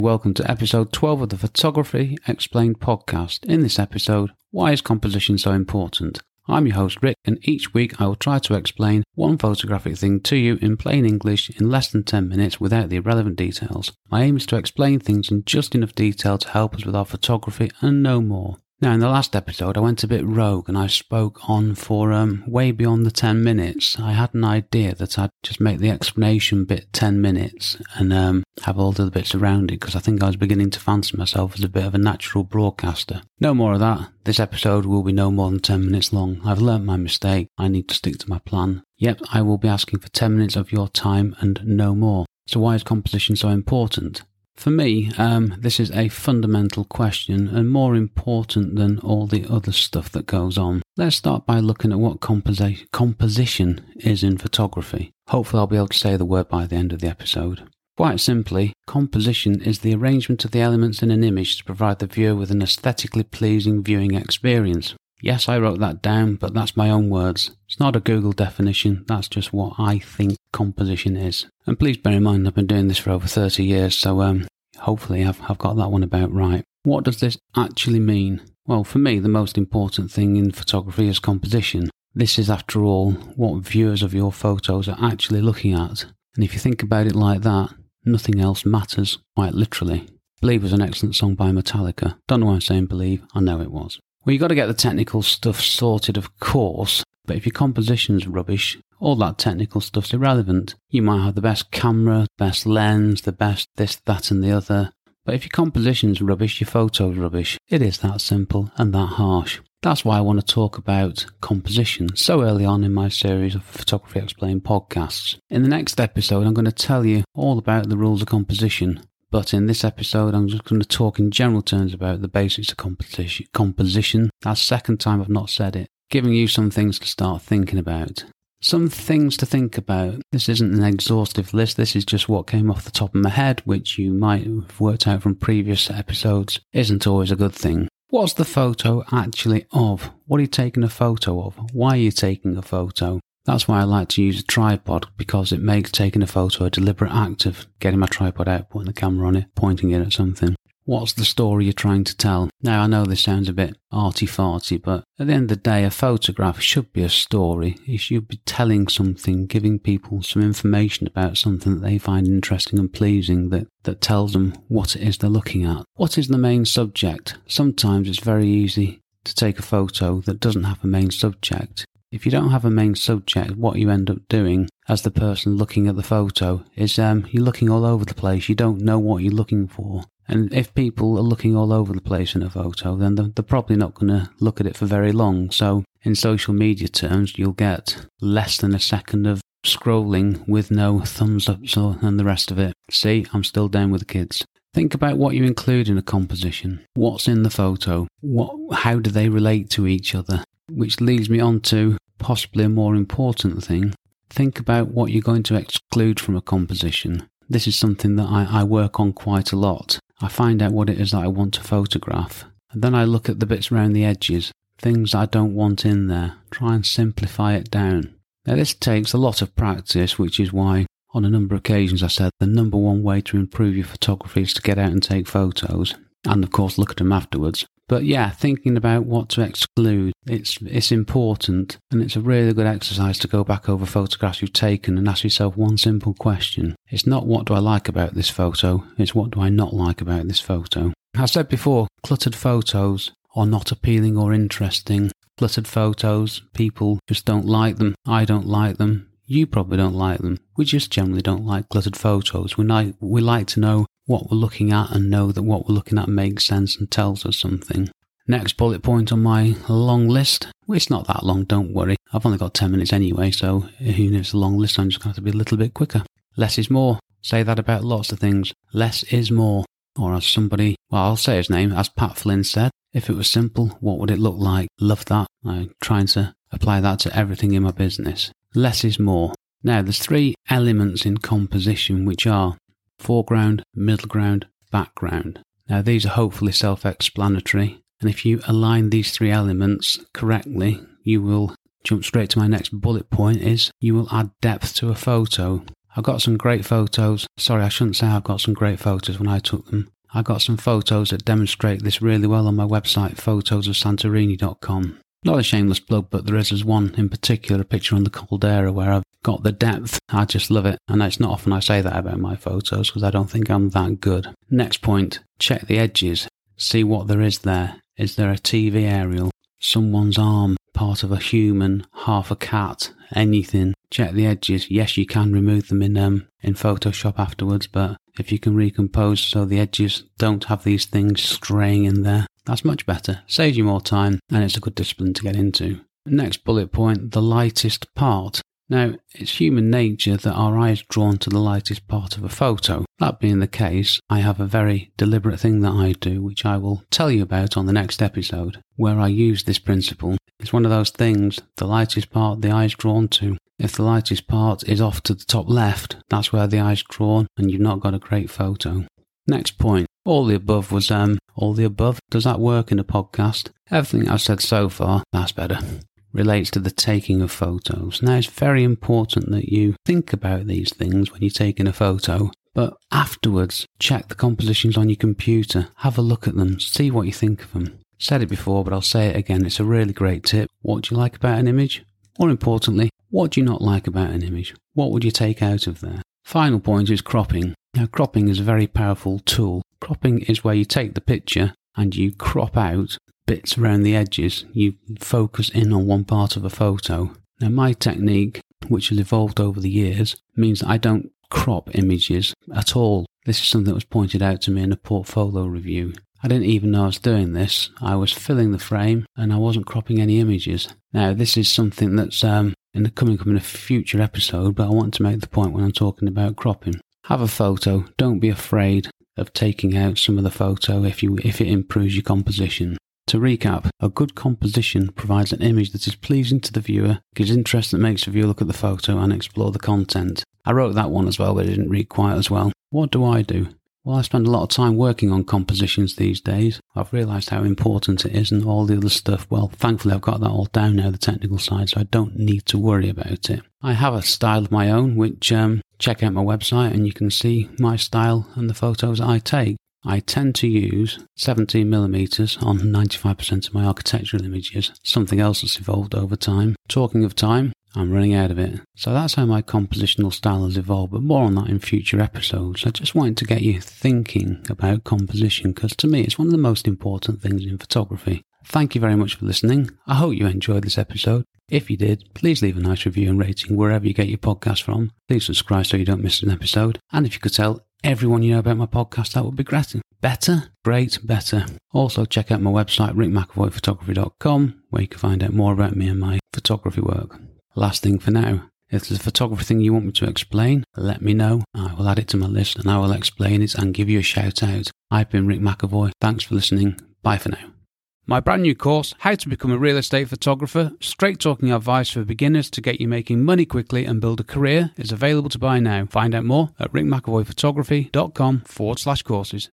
Welcome to episode 12 of the Photography Explained podcast. In this episode, why is composition so important? I'm your host Rick, and each week I will try to explain one photographic thing to you in plain English in less than 10 minutes without the irrelevant details. My aim is to explain things in just enough detail to help us with our photography and no more. Now, in the last episode, I went a bit rogue and I spoke on for um, way beyond the 10 minutes. I had an idea that I'd just make the explanation bit 10 minutes and um, have all the bits around it because I think I was beginning to fancy myself as a bit of a natural broadcaster. No more of that. This episode will be no more than 10 minutes long. I've learnt my mistake. I need to stick to my plan. Yep, I will be asking for 10 minutes of your time and no more. So, why is composition so important? For me, um, this is a fundamental question and more important than all the other stuff that goes on. Let's start by looking at what composi- composition is in photography. Hopefully, I'll be able to say the word by the end of the episode. Quite simply, composition is the arrangement of the elements in an image to provide the viewer with an aesthetically pleasing viewing experience. Yes, I wrote that down, but that's my own words. It's not a Google definition, that's just what I think composition is. And please bear in mind, I've been doing this for over 30 years, so um, hopefully I've, I've got that one about right. What does this actually mean? Well, for me, the most important thing in photography is composition. This is, after all, what viewers of your photos are actually looking at. And if you think about it like that, nothing else matters, quite literally. Believe was an excellent song by Metallica. Don't know why I'm saying believe, I know it was. Well, you've got to get the technical stuff sorted, of course, but if your composition's rubbish, all that technical stuff's irrelevant. You might have the best camera, best lens, the best this, that, and the other. But if your composition's rubbish, your photo's rubbish. It is that simple and that harsh. That's why I want to talk about composition so early on in my series of Photography Explained podcasts. In the next episode, I'm going to tell you all about the rules of composition. But in this episode, I'm just going to talk in general terms about the basics of composition. Composition. That's the second time I've not said it. Giving you some things to start thinking about. Some things to think about. This isn't an exhaustive list. This is just what came off the top of my head, which you might have worked out from previous episodes. Isn't always a good thing. What's the photo actually of? What are you taking a photo of? Why are you taking a photo? That's why I like to use a tripod because it makes taking a photo a deliberate act of getting my tripod out, putting the camera on it, pointing it at something. What's the story you're trying to tell? Now, I know this sounds a bit arty farty, but at the end of the day, a photograph should be a story. It should be telling something, giving people some information about something that they find interesting and pleasing that, that tells them what it is they're looking at. What is the main subject? Sometimes it's very easy to take a photo that doesn't have a main subject. If you don't have a main subject, what you end up doing as the person looking at the photo is um, you're looking all over the place. You don't know what you're looking for. And if people are looking all over the place in a photo, then they're, they're probably not going to look at it for very long. So, in social media terms, you'll get less than a second of scrolling with no thumbs up and the rest of it. See, I'm still down with the kids. Think about what you include in a composition. What's in the photo? What, how do they relate to each other? Which leads me on to possibly a more important thing. Think about what you're going to exclude from a composition. This is something that I, I work on quite a lot. I find out what it is that I want to photograph, and then I look at the bits around the edges, things I don't want in there, try and simplify it down. Now, this takes a lot of practice, which is why on a number of occasions I said the number one way to improve your photography is to get out and take photos, and of course look at them afterwards. But yeah, thinking about what to exclude, it's it's important and it's a really good exercise to go back over photographs you've taken and ask yourself one simple question. It's not what do I like about this photo, it's what do I not like about this photo. I said before, cluttered photos are not appealing or interesting. Cluttered photos, people just don't like them. I don't like them. You probably don't like them. We just generally don't like cluttered photos. We like, we like to know what we're looking at and know that what we're looking at makes sense and tells us something. Next bullet point on my long list. Well, it's not that long, don't worry. I've only got 10 minutes anyway, so who knows a long list, I'm just going to have to be a little bit quicker. Less is more. Say that about lots of things. Less is more. Or as somebody, well, I'll say his name, as Pat Flynn said, if it was simple, what would it look like? Love that. I'm trying to apply that to everything in my business. Less is more. Now, there's three elements in composition which are foreground, middle ground, background. Now, these are hopefully self explanatory, and if you align these three elements correctly, you will jump straight to my next bullet point is you will add depth to a photo. I've got some great photos. Sorry, I shouldn't say I've got some great photos when I took them. I got some photos that demonstrate this really well on my website, photosofsantorini.com. Not a shameless plug, but there is as one in particular, a picture on the Caldera where I've got the depth. I just love it. And it's not often I say that about my photos because I don't think I'm that good. Next point, check the edges. See what there is there. Is there a TV aerial? Someone's arm? Part of a human? Half a cat? Anything? Check the edges. Yes, you can remove them in um, in Photoshop afterwards, but if you can recompose so the edges don't have these things straying in there, that's much better. Saves you more time and it's a good discipline to get into. Next bullet point the lightest part. Now, it's human nature that our eye is drawn to the lightest part of a photo. That being the case, I have a very deliberate thing that I do, which I will tell you about on the next episode, where I use this principle. It's one of those things, the lightest part the eye is drawn to. If the lightest part is off to the top left, that's where the eye's drawn and you've not got a great photo. Next point. All the above was um all the above. Does that work in a podcast? Everything I've said so far, that's better. Relates to the taking of photos. Now it's very important that you think about these things when you're taking a photo. But afterwards, check the compositions on your computer, have a look at them, see what you think of them. Said it before, but I'll say it again. It's a really great tip. What do you like about an image? More importantly, what do you not like about an image? What would you take out of there? Final point is cropping. Now, cropping is a very powerful tool. Cropping is where you take the picture and you crop out bits around the edges. You focus in on one part of a photo. Now, my technique, which has evolved over the years, means that I don't crop images at all. This is something that was pointed out to me in a portfolio review. I didn't even know I was doing this. I was filling the frame and I wasn't cropping any images. Now, this is something that's um, in the coming up in a future episode, but I want to make the point when I'm talking about cropping. Have a photo. Don't be afraid of taking out some of the photo if you if it improves your composition. To recap, a good composition provides an image that is pleasing to the viewer, gives interest that makes the viewer look at the photo and explore the content. I wrote that one as well, but it didn't read quite as well. What do I do? Well, I spend a lot of time working on compositions these days. I've realised how important it is and all the other stuff. Well, thankfully, I've got that all down now, the technical side, so I don't need to worry about it. I have a style of my own, which um, check out my website and you can see my style and the photos I take. I tend to use 17mm on 95% of my architectural images, something else that's evolved over time. Talking of time, I'm running out of it. So that's how my compositional style has evolved, but more on that in future episodes. I just wanted to get you thinking about composition because to me it's one of the most important things in photography. Thank you very much for listening. I hope you enjoyed this episode. If you did, please leave a nice review and rating wherever you get your podcast from. Please subscribe so you don't miss an episode. And if you could tell everyone you know about my podcast, that would be great. Better? Great, better. Also, check out my website, rickmcavoyphotography.com, where you can find out more about me and my photography work. Last thing for now. If there's a photography thing you want me to explain, let me know. I will add it to my list and I will explain it and give you a shout out. I've been Rick McAvoy. Thanks for listening. Bye for now. My brand new course, How to Become a Real Estate Photographer, straight talking advice for beginners to get you making money quickly and build a career, is available to buy now. Find out more at rickmcavoyphotography.com forward slash courses.